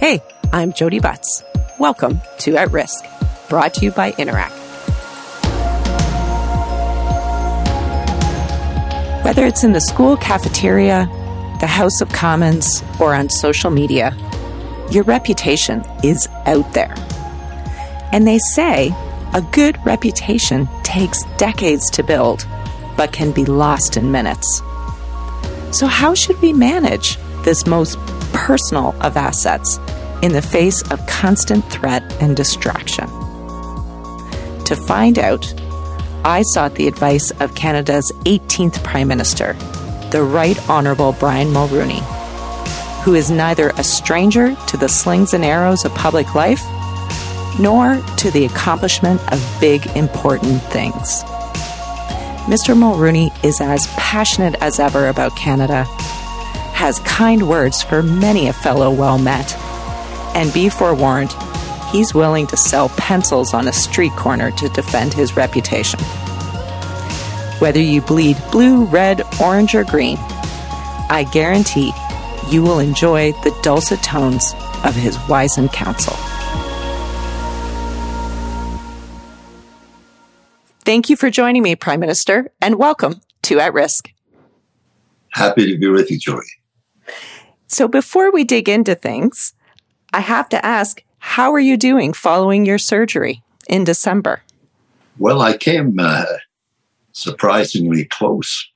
Hey, I'm Jodi Butts. Welcome to At Risk, brought to you by Interac. Whether it's in the school cafeteria, the House of Commons, or on social media, your reputation is out there. And they say a good reputation takes decades to build, but can be lost in minutes. So, how should we manage this most personal of assets in the face of constant threat and distraction? To find out, I sought the advice of Canada's 18th Prime Minister, the Right Honourable Brian Mulroney, who is neither a stranger to the slings and arrows of public life nor to the accomplishment of big, important things. Mr. Mulroney is as passionate as ever about Canada, has kind words for many a fellow well met, and be forewarned, he's willing to sell pencils on a street corner to defend his reputation. Whether you bleed blue, red, orange, or green, I guarantee you will enjoy the dulcet tones of his wizened counsel. Thank you for joining me, Prime Minister, and welcome to At Risk. Happy to be with you, Joey. So, before we dig into things, I have to ask how are you doing following your surgery in December? Well, I came uh, surprisingly close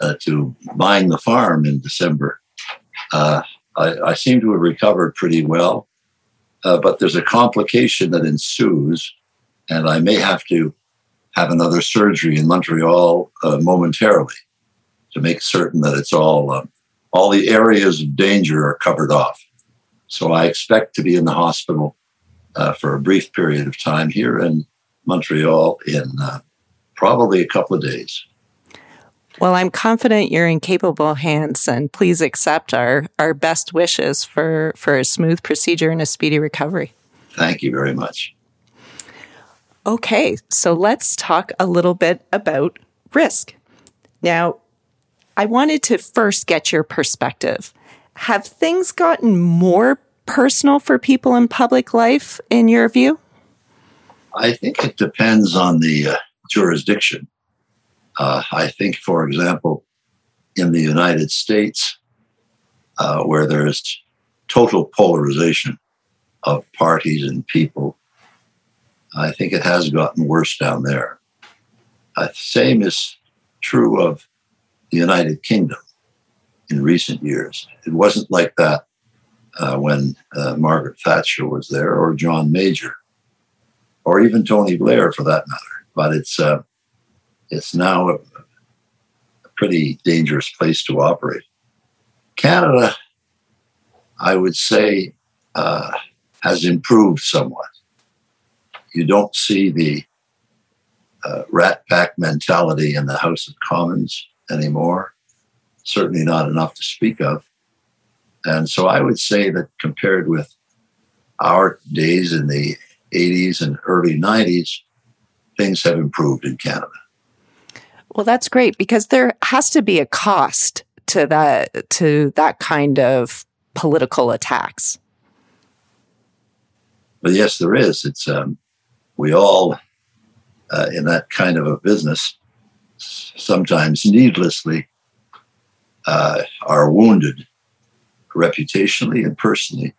uh, to buying the farm in December. Uh, I, I, seem to have recovered pretty well, uh, but there's a complication that ensues, and I may have to have another surgery in Montreal uh, momentarily to make certain that it's all uh, all the areas of danger are covered off. So I expect to be in the hospital uh, for a brief period of time here in Montreal in uh, probably a couple of days. Well, I'm confident you're in capable hands, and please accept our, our best wishes for, for a smooth procedure and a speedy recovery. Thank you very much. Okay, so let's talk a little bit about risk. Now, I wanted to first get your perspective. Have things gotten more personal for people in public life, in your view? I think it depends on the uh, jurisdiction. Uh, I think, for example, in the United States, uh, where there's total polarization of parties and people, I think it has gotten worse down there. Uh, same is true of the United Kingdom in recent years. It wasn't like that uh, when uh, Margaret Thatcher was there, or John Major, or even Tony Blair, for that matter. But it's uh, it's now a, a pretty dangerous place to operate. Canada, I would say, uh, has improved somewhat you don't see the uh, rat pack mentality in the House of Commons anymore. Certainly not enough to speak of. And so I would say that compared with our days in the 80s and early 90s, things have improved in Canada. Well, that's great because there has to be a cost to that to that kind of political attacks. But yes, there is. It's um, we all, uh, in that kind of a business, sometimes needlessly uh, are wounded reputationally and personally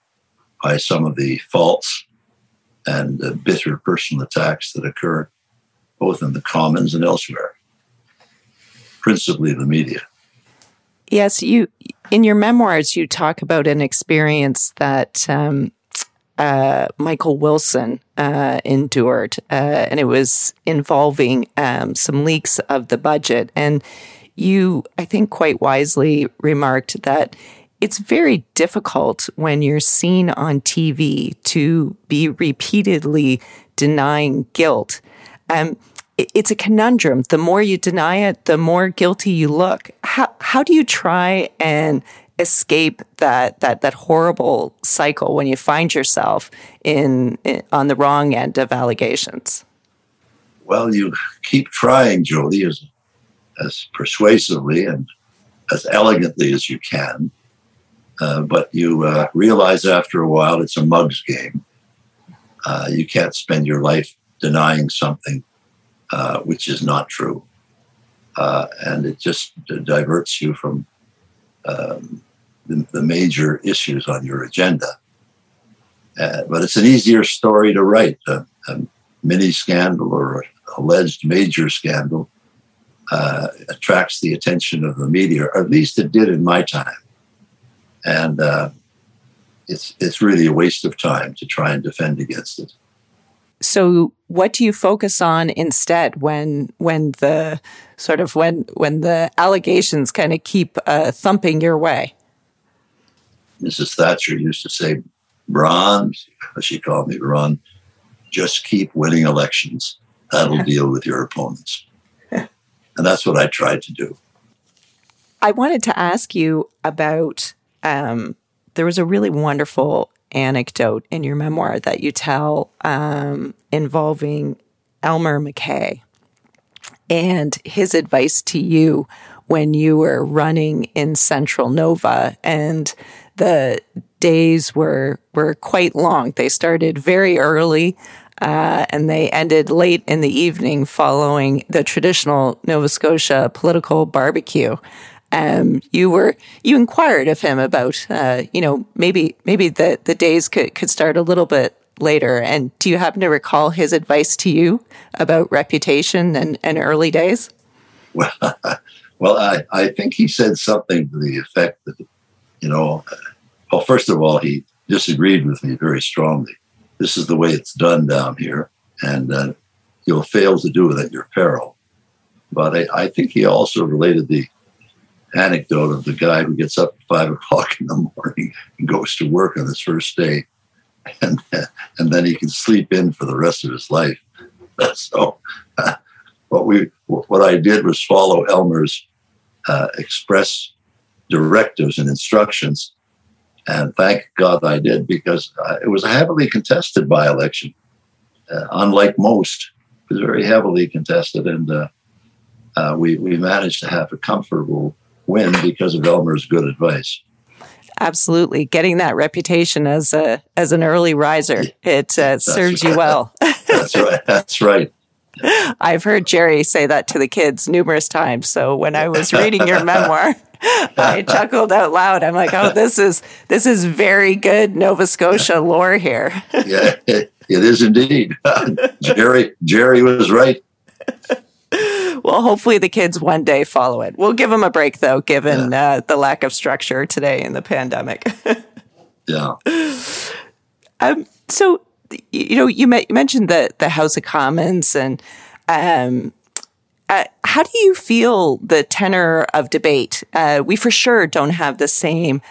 by some of the faults and uh, bitter personal attacks that occur both in the commons and elsewhere, principally the media. Yes, you in your memoirs you talk about an experience that um, uh, Michael Wilson uh, endured, uh, and it was involving um, some leaks of the budget. And you, I think, quite wisely remarked that it's very difficult when you're seen on TV to be repeatedly denying guilt. Um, it's a conundrum. The more you deny it, the more guilty you look. How how do you try and escape that that that horrible cycle when you find yourself in, in, on the wrong end of allegations? Well, you keep trying, Jodi, as as persuasively and as elegantly as you can. uh, but you uh, realize after a while it's a mug's game. Uh, you can't spend your life denying something uh, which is not true. Uh, and it just diverts you from um, the, the, major issues on your agenda. Uh, but it's an easier story to write. A, a mini scandal or alleged major scandal uh, attracts the attention of the media, or at least it did in my time. And uh, it's it's really a waste of time to try and defend against it. So, what do you focus on instead when when the sort of when when the allegations kind of keep uh, thumping your way? Mrs. Thatcher used to say, "Ron," she called me Ron. Just keep winning elections. That'll deal with your opponents. and that's what I tried to do. I wanted to ask you about. Um, there was a really wonderful anecdote in your memoir that you tell um, involving Elmer MacKay and his advice to you when you were running in Central Nova and the days were were quite long. They started very early uh, and they ended late in the evening following the traditional Nova Scotia political barbecue um, you were you inquired of him about uh, you know maybe maybe the the days could could start a little bit later. And do you happen to recall his advice to you about reputation and, and early days? Well, well, I, I think he said something to the effect that, you know, well, first of all, he disagreed with me very strongly. This is the way it's done down here, and uh, you'll fail to do it at your peril. But I, I think he also related the anecdote of the guy who gets up at five o'clock in the morning and goes to work on his first day, and and then he can sleep in for the rest of his life. So, uh, what we what I did was follow Elmer's uh, express directives and instructions, and thank God I did because uh, it was a heavily contested by election. Uh, unlike most, it was very heavily contested, and uh, uh, we we managed to have a comfortable win because of Elmer's good advice. Absolutely, getting that reputation as a as an early riser, it uh, serves right. you well. that's right. That's right. I've heard Jerry say that to the kids numerous times. So when I was reading your memoir, I chuckled out loud. I'm like, "Oh, this is this is very good Nova Scotia lore here." yeah, it, it is indeed. Jerry Jerry was right well, hopefully the kids one day follow it. We'll give them a break though, given yeah. uh, the lack of structure today in the pandemic. yeah. Um, so, you know, you, mentioned the the House of Commons, and um, uh, how do you feel the tenor of debate? Uh, we for sure don't have the same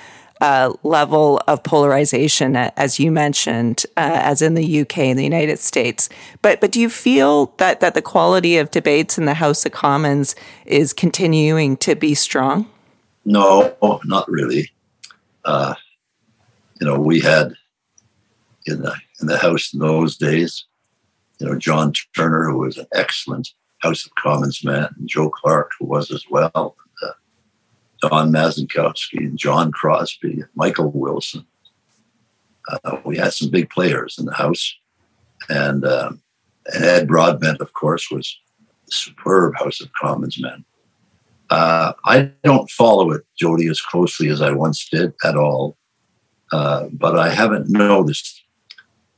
uh, level of polarization, as you mentioned, uh, as in the UK and the United States. But but do you feel that that the quality of debates in the House of Commons is continuing to be strong? No, not really. Uh, you know, we had in the in the House in those days, you know, John Turner, who was an excellent House of Commons man, and Joe Clark, who was as well. Don Mazankowski and John Crosbie, and Michael Wilson. Uh, we had some big players in the house. And, um, and Ed Broadbent, of course, was a superb House of Commons man. Uh, I don't follow it, Jodi, as closely as I once did at all. Uh, but I haven't noticed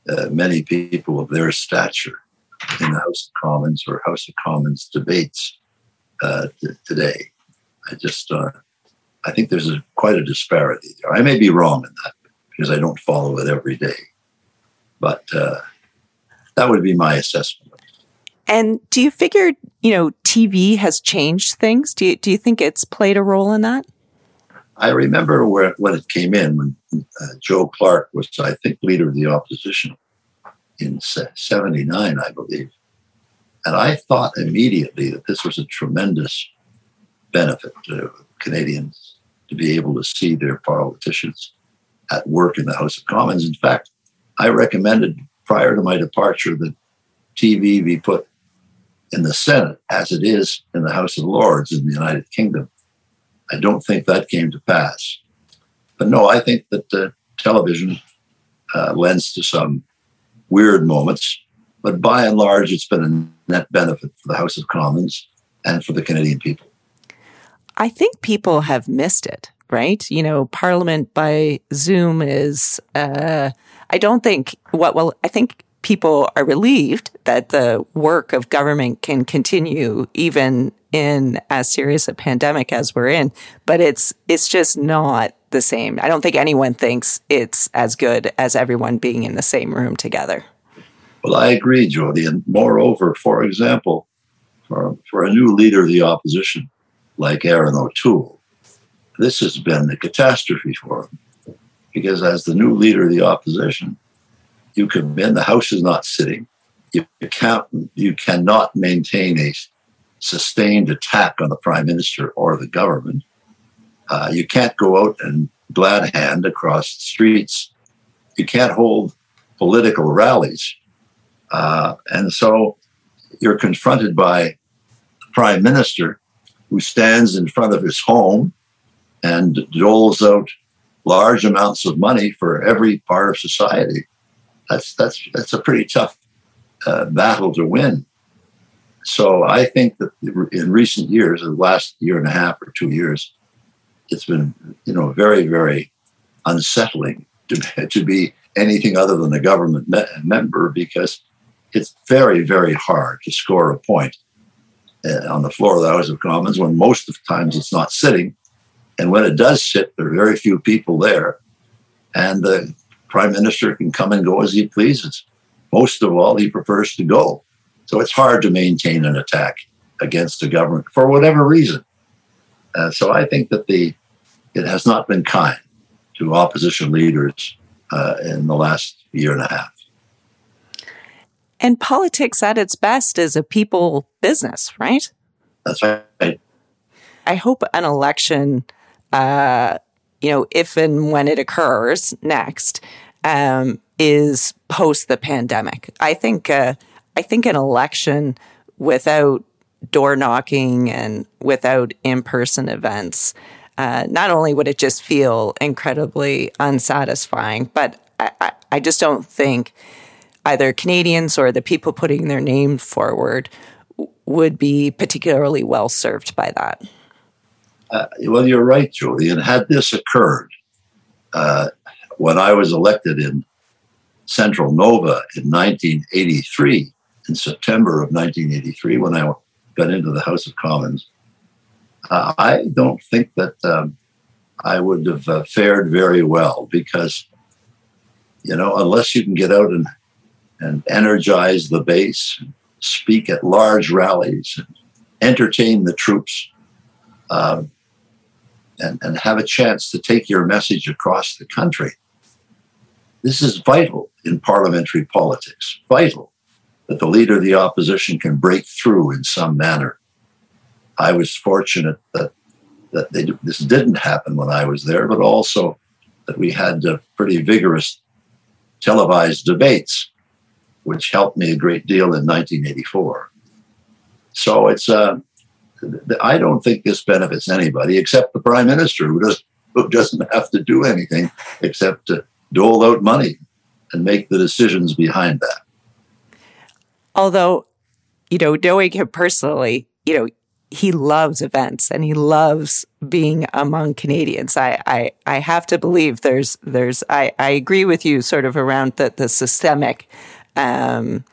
uh, many people of their stature in the House of Commons or House of Commons debates uh, t- today. I just uh, I think there's a, quite a disparity there. I may be wrong in that because I don't follow it every day, but uh, that would be my assessment. And do you figure, you know, TV has changed things? Do you, do you think it's played a role in that? I remember where, when it came in, when uh, Joe Clark was, I think, leader of the opposition in 79, I believe. And I thought immediately that this was a tremendous benefit to Canadians to be able to see their politicians at work in the House of Commons. In fact, I recommended prior to my departure that TV be put in the Senate as it is in the House of Lords in the United Kingdom. I don't think that came to pass. but no, I think that uh, television uh, lends to some weird moments, but by and large, it's been a net benefit for the House of Commons and for the Canadian people. I think people have missed it, right? You know, Parliament by Zoom is, uh, I don't think what, well, I think people are relieved that the work of government can continue even in as serious a pandemic as we're in, but it's, it's just not the same. I don't think anyone thinks it's as good as everyone being in the same room together. Well, I agree, Jodi. And moreover, for example, for, for a new leader of the opposition like Erin O'Toole, this has been a catastrophe for him. Because as the new leader of the opposition, you come in, the House is not sitting. You can't, you cannot maintain a sustained attack on the prime minister or the government. Uh, you can't go out and glad hand across the streets. You can't hold political rallies. Uh, and so you're confronted by the prime minister who stands in front of his home and doles out large amounts of money for every part of society. That's that's that's a pretty tough uh, battle to win. So I think that in recent years, the last year and a half or two years, it's been you know very very unsettling to, to be anything other than a government me- member because it's very very hard to score a point uh, on the floor of the House of Commons when most of the times it's not sitting, and when it does sit, there are very few people there, and the prime minister can come and go as he pleases. Most of all, he prefers to go. So it's hard to maintain an attack against a government for whatever reason. Uh, so I think that the it has not been kind to opposition leaders uh, in the last year and a half. And politics at its best is a people business, right? That's right. I hope an election, uh, you know, if and when it occurs next, um, is post the pandemic. I think, uh, I think an election without door knocking and without in person events uh, not only would it just feel incredibly unsatisfying, but I, I, I just don't think either Canadians or the people putting their name forward would be particularly well served by that. Uh, well, you're right, Julie. And had this occurred uh, when I was elected in Central Nova in 1983, in September of 1983, when I got into the House of Commons, uh, I don't think that um, I would have uh, fared very well because, you know, unless you can get out and, and energize the base, speak at large rallies, entertain the troops, um, and, and have a chance to take your message across the country. This is vital in parliamentary politics, vital that the leader of the opposition can break through in some manner I was fortunate that that they, this didn't happen when I was there, but also that we had uh, pretty vigorous televised debates, which helped me a great deal in 1984. So it's uh, I don't think this benefits anybody except the prime minister, who does who doesn't have to do anything except to dole out money and make the decisions behind that. Although, you know, knowing him personally, you know, he loves events and he loves being among Canadians. I, I, I have to believe there's, there's, I, I agree with you sort of around the, the systemic, um,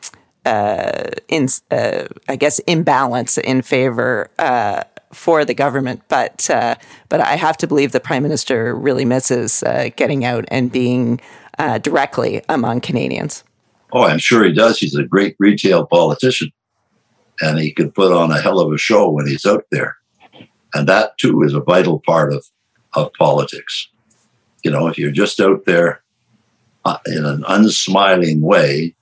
uh, in, uh, I guess, imbalance in favor, uh, for the government. But, uh, but I have to believe the prime minister really misses, uh, getting out and being, uh, directly among Canadians. Oh, I'm sure he does. He's a great retail politician and he can put on a hell of a show when he's out there. And that too is a vital part of, of politics. You know, if you're just out there in an unsmiling way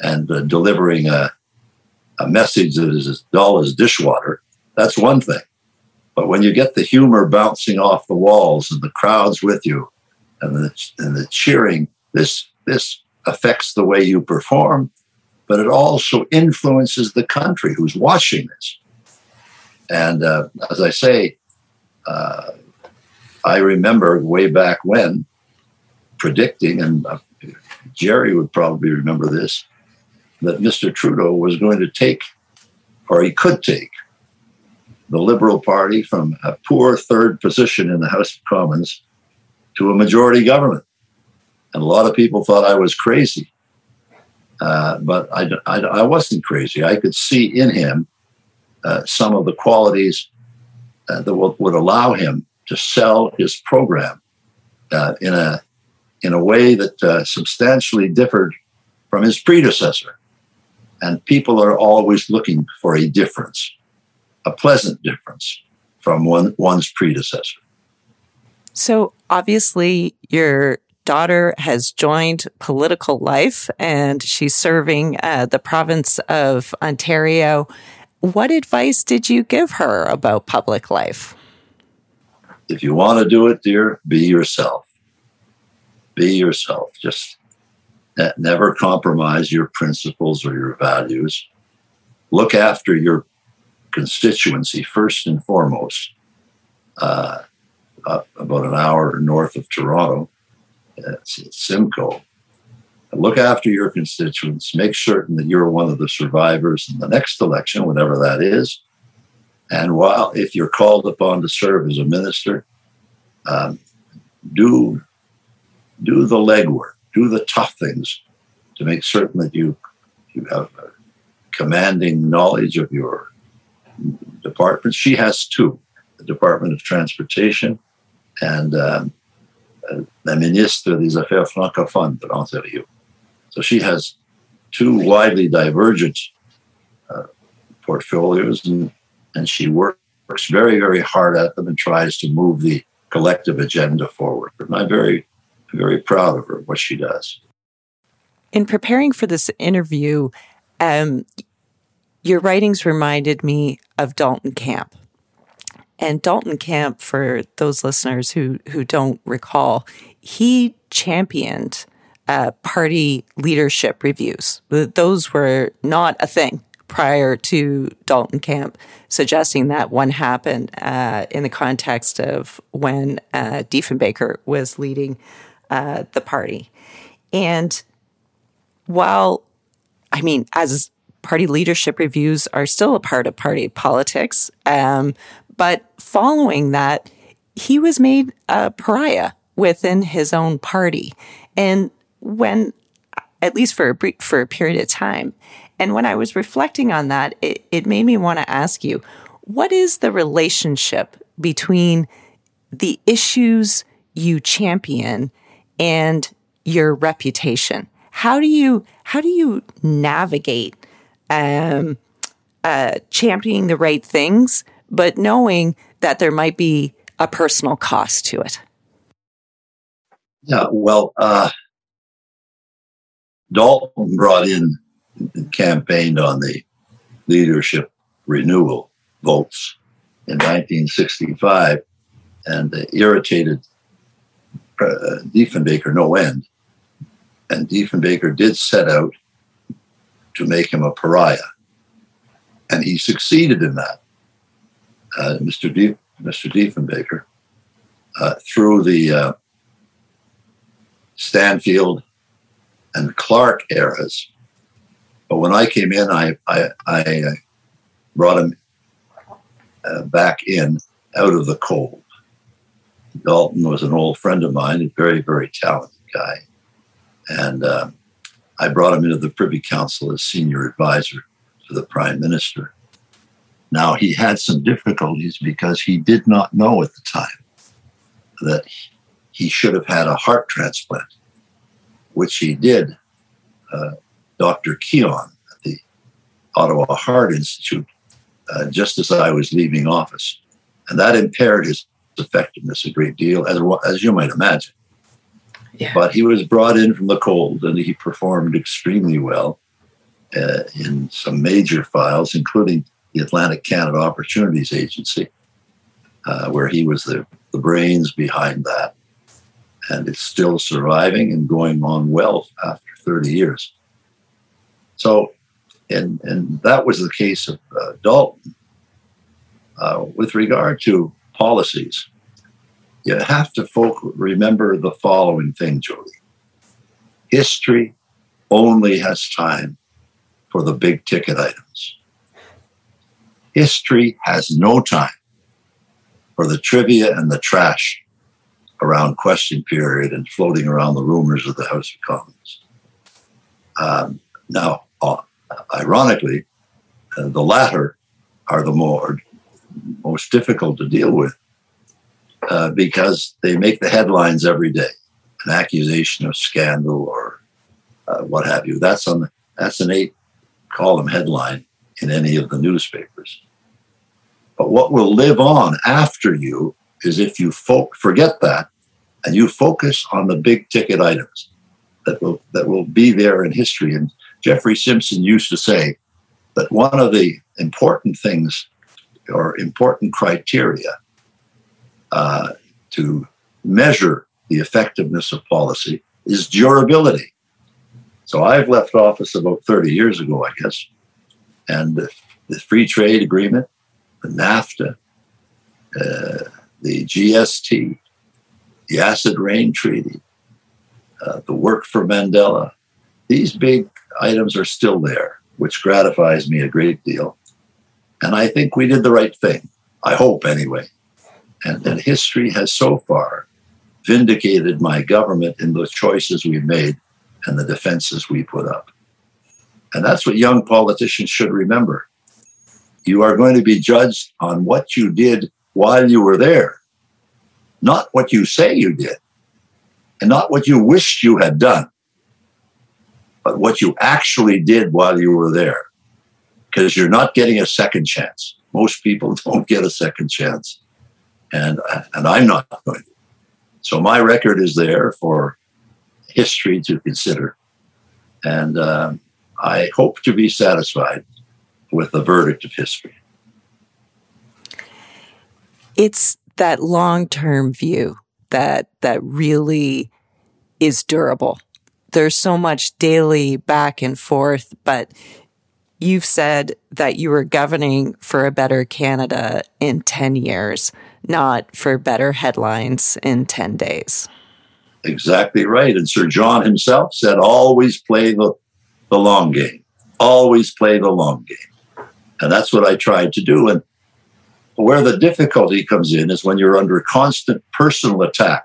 and uh, delivering a, a message that is as dull as dishwater, that's one thing. But when you get the humor bouncing off the walls and the crowds with you and the, and the cheering, this, this affects the way you perform but it also influences the country who's watching this. And uh, as I say, uh, I remember way back when predicting, and uh, Jerry would probably remember this, that Mr. Trudeau was going to take, or he could take, the Liberal Party from a poor third position in the House of Commons to a majority government. And a lot of people thought I was crazy. Uh, but I, I, I, wasn't crazy. I could see in him uh, some of the qualities uh, that would, would, allow him to sell his program uh, in a in a way that uh, substantially differed from his predecessor. And people are always looking for a difference, a pleasant difference from one, one's predecessor. So obviously, your daughter has joined political life and she's serving uh, the province of Ontario. What advice did you give her about public life? If you want to do it, dear, be yourself. Be yourself. Just never compromise your principles or your values. Look after your constituency first and foremost. Uh, about an hour north of Toronto, it's, Simcoe. Look after your constituents. Make certain that you're one of the survivors in the next election, whatever that is. And while, if you're called upon to serve as a minister, um, do do the legwork, do the tough things to make certain that you you have a commanding knowledge of your department. She has two: the Department of Transportation and um, la ministre des Affaires francophones de l'Ontario. So she has two widely divergent uh, portfolios, and, and she work, works very, very hard at them and tries to move the collective agenda forward. And I'm very, very proud of her, what she does. In preparing for this interview, um, your writings reminded me of Dalton Camp. And Dalton Camp, for those listeners who who don't recall, he championed uh, party leadership reviews. Those were not a thing prior to Dalton Camp, suggesting that one happened uh, in the context of when uh, Diefenbaker was leading uh, the party. And while, I mean, as party leadership reviews are still a part of party politics, um, but following that, he was made a pariah within his own party. And when, at least for a brief, for a period of time, and when I was reflecting on that, it, it made me want to ask you, what is the relationship between the issues you champion and your reputation? How do you how do you navigate um, uh, championing the right things but knowing that there might be a personal cost to it. Yeah, well, uh, Dalton brought in and campaigned on the leadership renewal votes in 1965 and uh, irritated Diefenbaker no end. And Diefenbaker did set out to make him a pariah. And he succeeded in that uh, Mr. Dief, Mr. Diefenbaker uh, through the uh, Stanfield and Clark eras. But when I came in, I, I, I uh, brought him uh, back in out of the cold. Dalton was an old friend of mine, a very, very talented guy. And uh, I brought him into the Privy Council as senior advisor to the Prime Minister. Now, he had some difficulties because he did not know at the time that he should have had a heart transplant, which he did. Uh, Dr. Keon at the Ottawa Heart Institute, uh, just as I was leaving office. And that impaired his effectiveness a great deal, as, as you might imagine. Yeah. But he was brought in from the cold and he performed extremely well uh, in some major files, including the Atlantic Canada Opportunities Agency, uh, where he was the, the brains behind that. And it's still surviving and going on well after 30 years. So, and, and that was the case of uh, Dalton. Uh, with regard to policies, you have to folk remember the following thing, Jodi. History only has time for the big ticket items. History has no time for the trivia and the trash around question period and floating around the rumors of the House of Commons. Um, now, uh, ironically, uh, the latter are the more most difficult to deal with uh, because they make the headlines every day. An accusation of scandal or uh, what have you. That's on that's an eight column headline in any of the newspapers. But what will live on after you is if you fo- forget that and you focus on the big ticket items that will that will be there in history. And Jeffrey Simpson used to say that one of the important things or important criteria uh, to measure the effectiveness of policy is durability. So I've left office about 30 years ago, I guess. And the, the free trade agreement, the NAFTA, uh, the GST, the acid rain treaty, uh, the work for Mandela, these big items are still there, which gratifies me a great deal. And I think we did the right thing. I hope, anyway. And, history has so far vindicated my government in the choices we've made and the defenses we put up. And that's what young politicians should remember. You are going to be judged on what you did while you were there, not what you say you did, and not what you wished you had done, but what you actually did while you were there. Because you're not getting a second chance. Most people don't get a second chance. And, and I'm not going to. So my record is there for history to consider. And um, I hope to be satisfied with the verdict of history. It's that long term view that that really is durable. There's so much daily back and forth, but you've said that you were governing for a better Canada in 10 years, not for better headlines in 10 days. Exactly right. And Sir John himself said, always play the, the long game, always play the long game. And that's what I tried to do. And where the difficulty comes in is when you're under constant personal attack.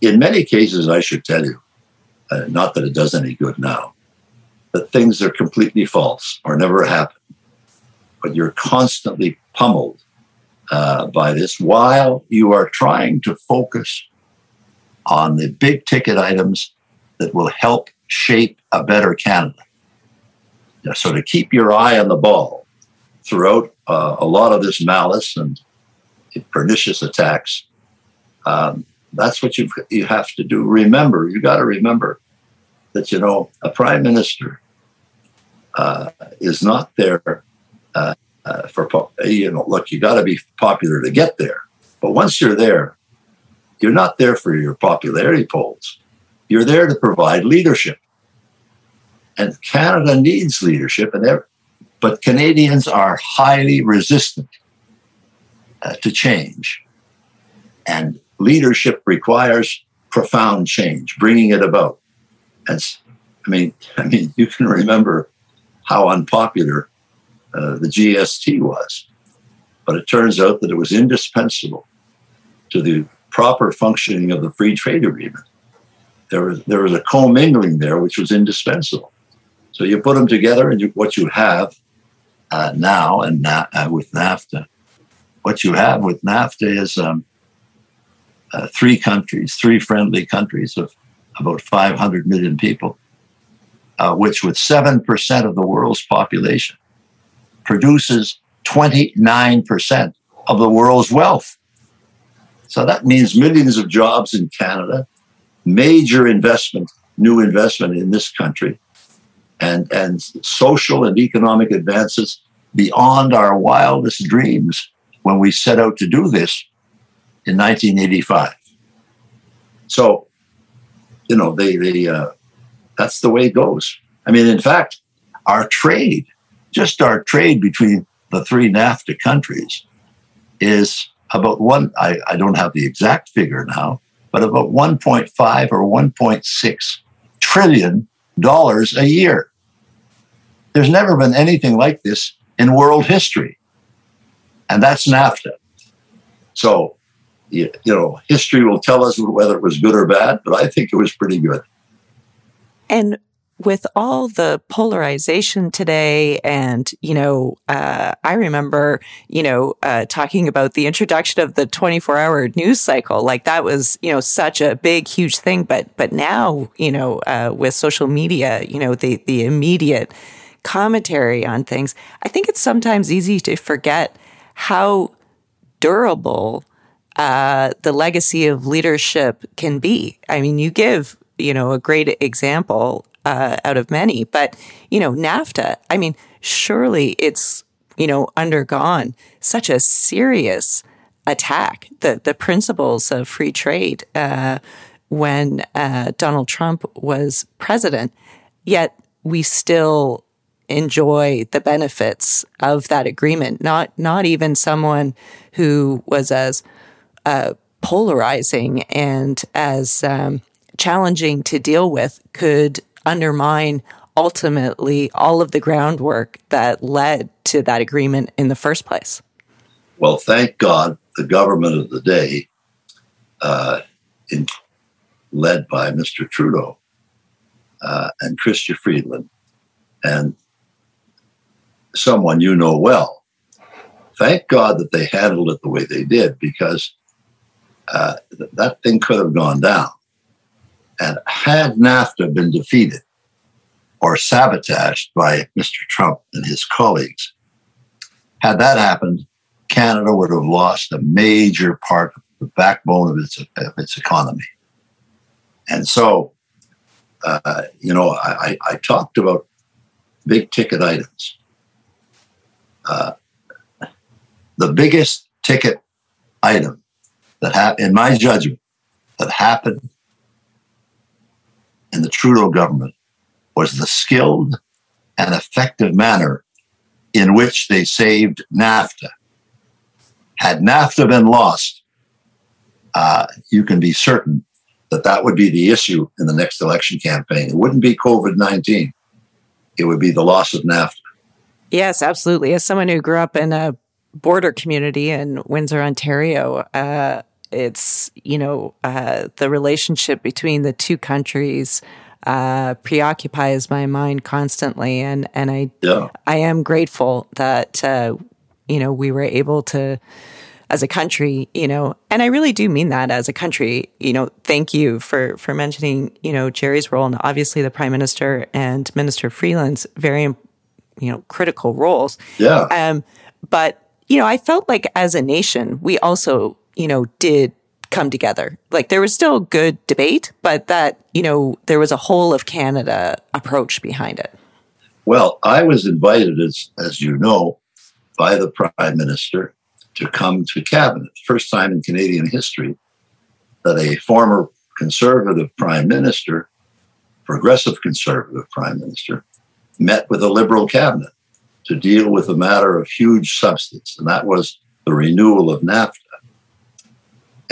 In many cases, I should tell you, uh, not that it does any good now, that things are completely false or never happen. But you're constantly pummeled uh, by this while you are trying to focus on the big ticket items that will help shape a better Canada. So to keep your eye on the ball throughout uh, a lot of this malice and pernicious attacks, um, that's what you you have to do. Remember, you got to remember that you know a prime minister uh, is not there uh, uh for you know. Look, you got to be popular to get there, but once you're there, you're not there for your popularity polls. You're there to provide leadership. And Canada needs leadership, and but Canadians are highly resistant uh, to change. And leadership requires profound change, bringing it about. And I mean, I mean, you can remember how unpopular uh, the GST was, but it turns out that it was indispensable to the proper functioning of the free trade agreement. There was, there was a commingling there which was indispensable. So you put them together, and you, what you have uh, now and na- uh, with NAFTA, what you have with NAFTA is um, uh, three countries, three friendly countries of about 500 million people, uh, which with 7% of the world's population produces 29% of the world's wealth. So that means millions of jobs in Canada, major investment, new investment in this country, and, and social and economic advances beyond our wildest dreams when we set out to do this in 1985. So, you know, they, they uh, that's the way it goes. I mean, in fact, our trade, just our trade between the three NAFTA countries, is about one, I, I don't have the exact figure now, but about 1.5 or 1.6 trillion dollars a year. There's never been anything like this in world history. And that's NAFTA. So, you, you know, history will tell us whether it was good or bad, but I think it was pretty good. And with all the polarization today and you know uh, i remember you know uh, talking about the introduction of the 24 hour news cycle like that was you know such a big huge thing. But but now you know uh, with social media you know the the immediate commentary on things i think it's sometimes easy to forget how durable uh, the legacy of leadership can be. I mean you give you know a great example uh, out of many. But, you know, NAFTA, I mean, surely it's, you know, undergone such a serious attack. The, the principles of free trade uh, when uh, Donald Trump was president, yet we still enjoy the benefits of that agreement. Not not even someone who was as uh, polarizing and as um, challenging to deal with could undermine ultimately all of the groundwork that led to that agreement in the first place. Well, thank God the government of the day, uh, in, led by Mr. Trudeau uh, and Chrystia Freeland, and someone you know well, thank God that they handled it the way they did because uh, th- that thing could have gone down. And had NAFTA been defeated or sabotaged by Mr. Trump and his colleagues, had that happened, Canada would have lost a major part of the backbone of its, of its economy. And so, uh, you know, I, I, talked about big ticket items. Uh, the biggest ticket item that happened, in my judgment, that happened in the Trudeau government was the skilled and effective manner in which they saved NAFTA. Had NAFTA been lost, uh, you can be certain that that would be the issue in the next election campaign. It wouldn't be COVID 19, it would be the loss of NAFTA. Yes, absolutely. As someone who grew up in a border community in Windsor, Ontario, uh, it's you know uh, the relationship between the two countries uh, preoccupies my mind constantly, and and I yeah. I am grateful that uh, you know we were able to as a country, you know, and I really do mean that as a country, you know, thank you for, for mentioning, you know, Jerry's role and obviously the prime minister and minister Freeland's very, you know, critical roles. Yeah. Um, but, you know, I felt like as a nation, we also you know, did come together. Like there was still good debate, but that, you know, there was a whole of Canada approach behind it. Well, I was invited, as, as you know, by the prime minister to come to cabinet. First time in Canadian history that a former conservative prime minister, progressive conservative prime minister, met with a liberal cabinet to deal with a matter of huge substance, and that was the renewal of NAFTA.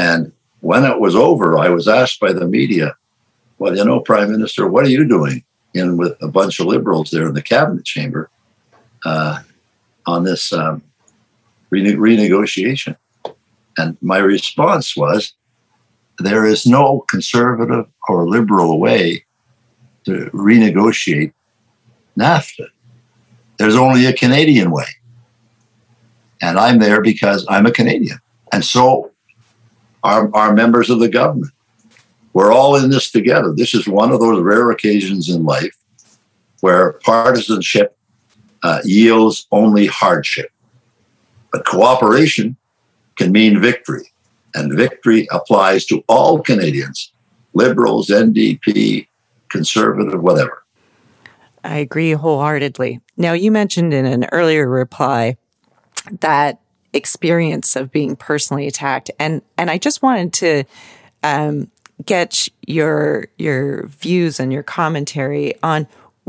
And when it was over, I was asked by the media, well, you know, Prime Minister, what are you doing in with a bunch of liberals there in the cabinet chamber uh, on this um, rene- renegotiation? And my response was, there is no conservative or liberal way to renegotiate NAFTA. There's only a Canadian way. And I'm there because I'm a Canadian. And so are, are members of the government. We're all in this together. This is one of those rare occasions in life where partisanship uh, yields only hardship. But cooperation can mean victory, and victory applies to all Canadians liberals, NDP, conservative, whatever. I agree wholeheartedly. Now, you mentioned in an earlier reply that experience of being personally attacked, and and I just wanted to um, get your your views and your commentary on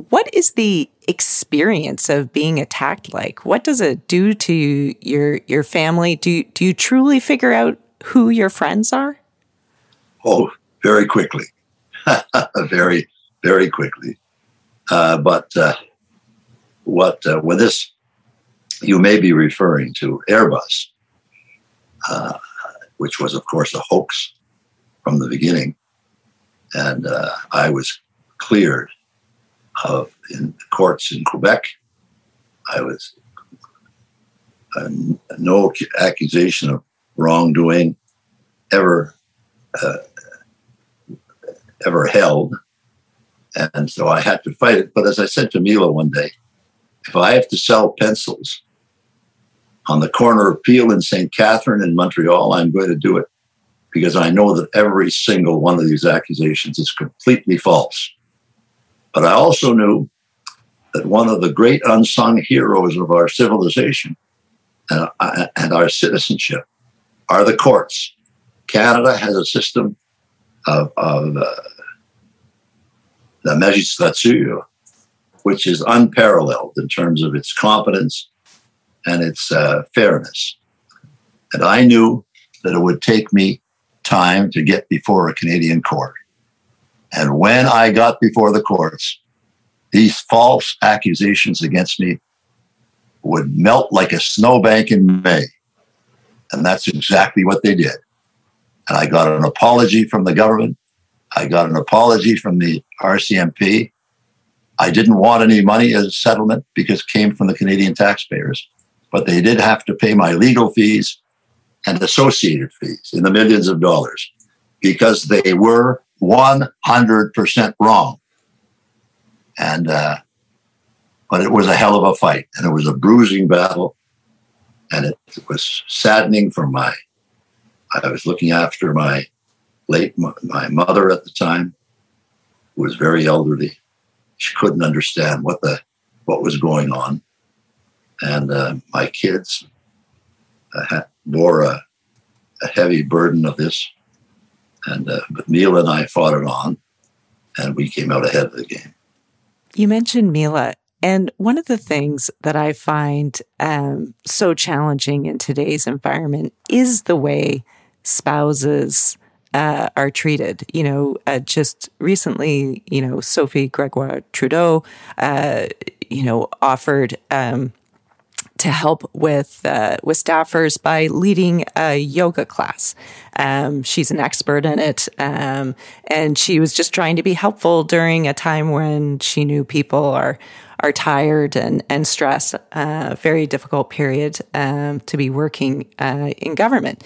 what is the experience of being attacked like? What does it do to your your family? Do do you truly figure out who your friends are? Oh, very quickly, very very quickly. Uh, but uh, what uh, when this you may be referring to Airbus, uh, which was of course a hoax from the beginning, and uh, I was cleared of in courts in Quebec. I was uh, no accusation of wrongdoing ever uh, ever held, and so I had to fight it. But as I said to Mila one day, if I have to sell pencils on the corner of Peel and St. Catherine in Montreal, I'm going to do it because I know that every single one of these accusations is completely false. But I also knew that one of the great unsung heroes of our civilization and, and our citizenship are the courts. Canada has a system of, of uh, the magistrature, which is unparalleled in terms of its competence and its uh, fairness. And I knew that it would take me time to get before a Canadian court. And when I got before the courts, these false accusations against me would melt like a snowbank in May. And that's exactly what they did. And I got an apology from the government. I got an apology from the RCMP. I didn't want any money as a settlement because it came from the Canadian taxpayers, but they did have to pay my legal fees and associated fees in the millions of dollars because they were 100% wrong. And, uh, but it was a hell of a fight and it was a bruising battle. And it was saddening for my, I was looking after my late, my mother at the time, who was very elderly. She couldn't understand what the, what was going on. And uh, my kids uh, bore a, a heavy burden of this and uh, but Mila and I fought it on, and we came out ahead of the game. You mentioned Mila, and one of the things that I find um, so challenging in today's environment is the way spouses uh, are treated. You know, uh, just recently, you know, Sophie Gregoire Trudeau, uh, you know, offered um, to help with uh, with staffers by leading a yoga class. Um, she's an expert in it, um, and she was just trying to be helpful during a time when she knew people are are tired and and stressed. Uh, very difficult period um, to be working uh, in government.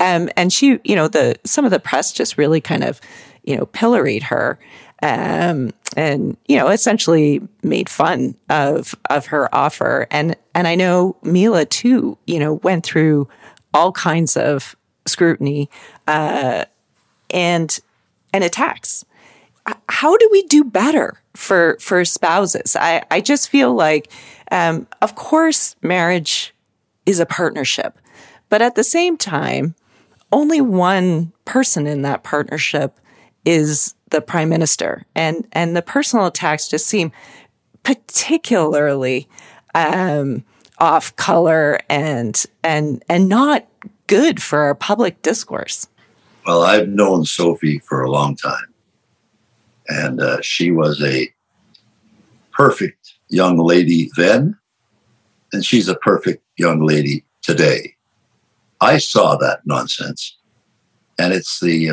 Um, and she, you know, the some of the press just really kind of, you know, pilloried her um, and you know essentially made fun of of her offer. And and I know Mila too you know went through all kinds of scrutiny uh, and and attacks. How do we do better for for spouses? I I just feel like um, of course marriage is a partnership but at the same time only one person in that partnership is the prime minister, and and the personal attacks just seem particularly um, off color and and and not good for our public discourse. Well, I've known Sophie for a long time, and uh, she was a perfect young lady then, and she's a perfect young lady today. I saw that nonsense and it's the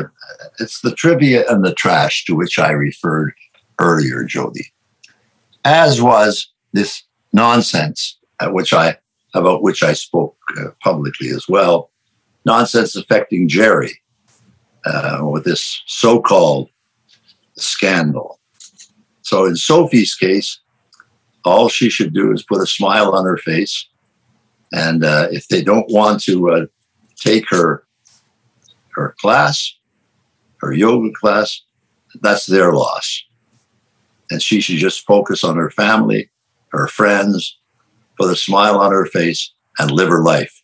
it's the trivia and the trash to which I referred earlier, Jodi, as was this nonsense at which I about which I spoke uh, publicly as well, nonsense affecting Gerry uh, with this so-called scandal. So in Sophie's case, all she should do is put a smile on her face, and uh, if they don't want to uh, take her her class, her yoga class, that's their loss. And she should just focus on her family, her friends, put a smile on her face, and live her life.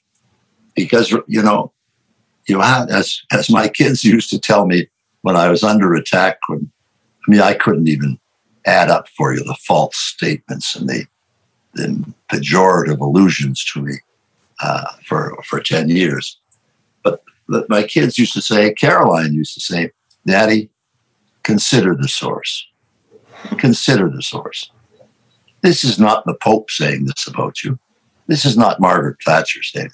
Because, you know, you have, as, as my kids used to tell me when I was under attack, when, I mean, I couldn't even add up for you the false statements and the, the pejorative allusions to me uh, for, for 10 years. But my kids used to say, Caroline used to say, Daddy, consider the source. Consider the source. This is not the Pope saying this about you. This is not Margaret Thatcher saying it.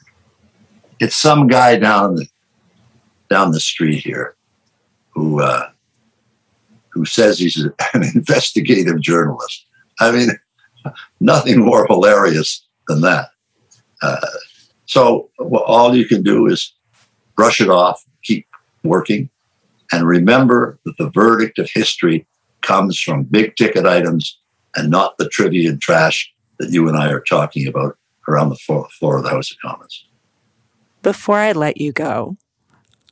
It's some guy down the down the street here who uh, who says he's an investigative journalist. I mean, nothing more hilarious than that. Uh, so well, all you can do is brush it off, keep working, and remember that the verdict of history comes from big ticket items and not the trivia and trash that you and I are talking about around the floor, floor of the House of Commons. Before I let you go,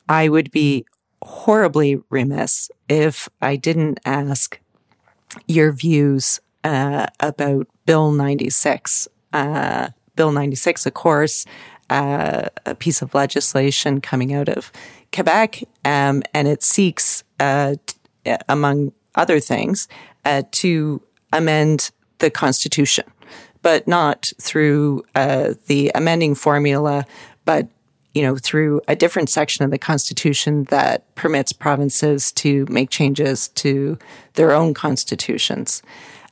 I would be horribly remiss if I didn't ask your views uh, about Bill 96. Uh, Bill 96, of course, uh, a piece of legislation coming out of Quebec, um, and it seeks, uh, t- among other things, uh, to amend the Constitution, but not through uh, the amending formula, but you know, through a different section of the Constitution that permits provinces to make changes to their own constitutions.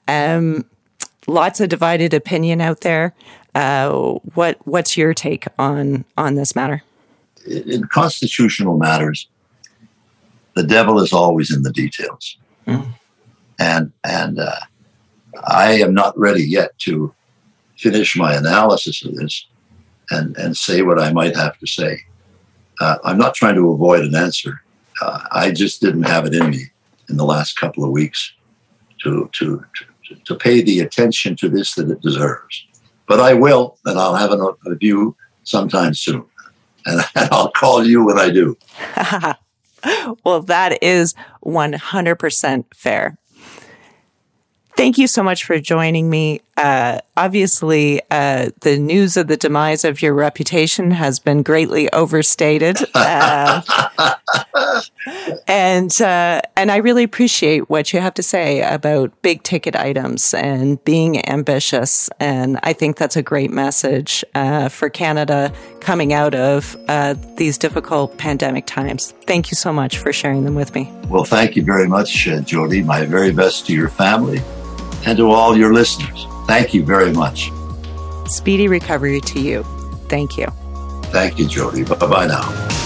Um, lots of divided opinion out there. Uh, what what's your take on on this matter? In constitutional matters, the devil is always in the details, mm. and and uh, I am not ready yet to finish my analysis of this and, and say what I might have to say. Uh, I'm not trying to avoid an answer. Uh, I just didn't have it in me in the last couple of weeks to, to, to, to pay the attention to this that it deserves. But I will, and I'll have an, a view sometime soon. And, and I'll call you when I do. well, that is 100% fair. Thank you so much for joining me. Uh, obviously, uh, the news of the demise of your reputation has been greatly overstated, uh, and uh, and I really appreciate what you have to say about big ticket items and being ambitious. And I think that's a great message uh, for Canada coming out of uh, these difficult pandemic times. Thank you so much for sharing them with me. Well, thank you very much, Jodi. My very best to your family and to all your listeners. Thank you very much. Speedy recovery to you. Thank you. Thank you, Jodi. Bye bye now.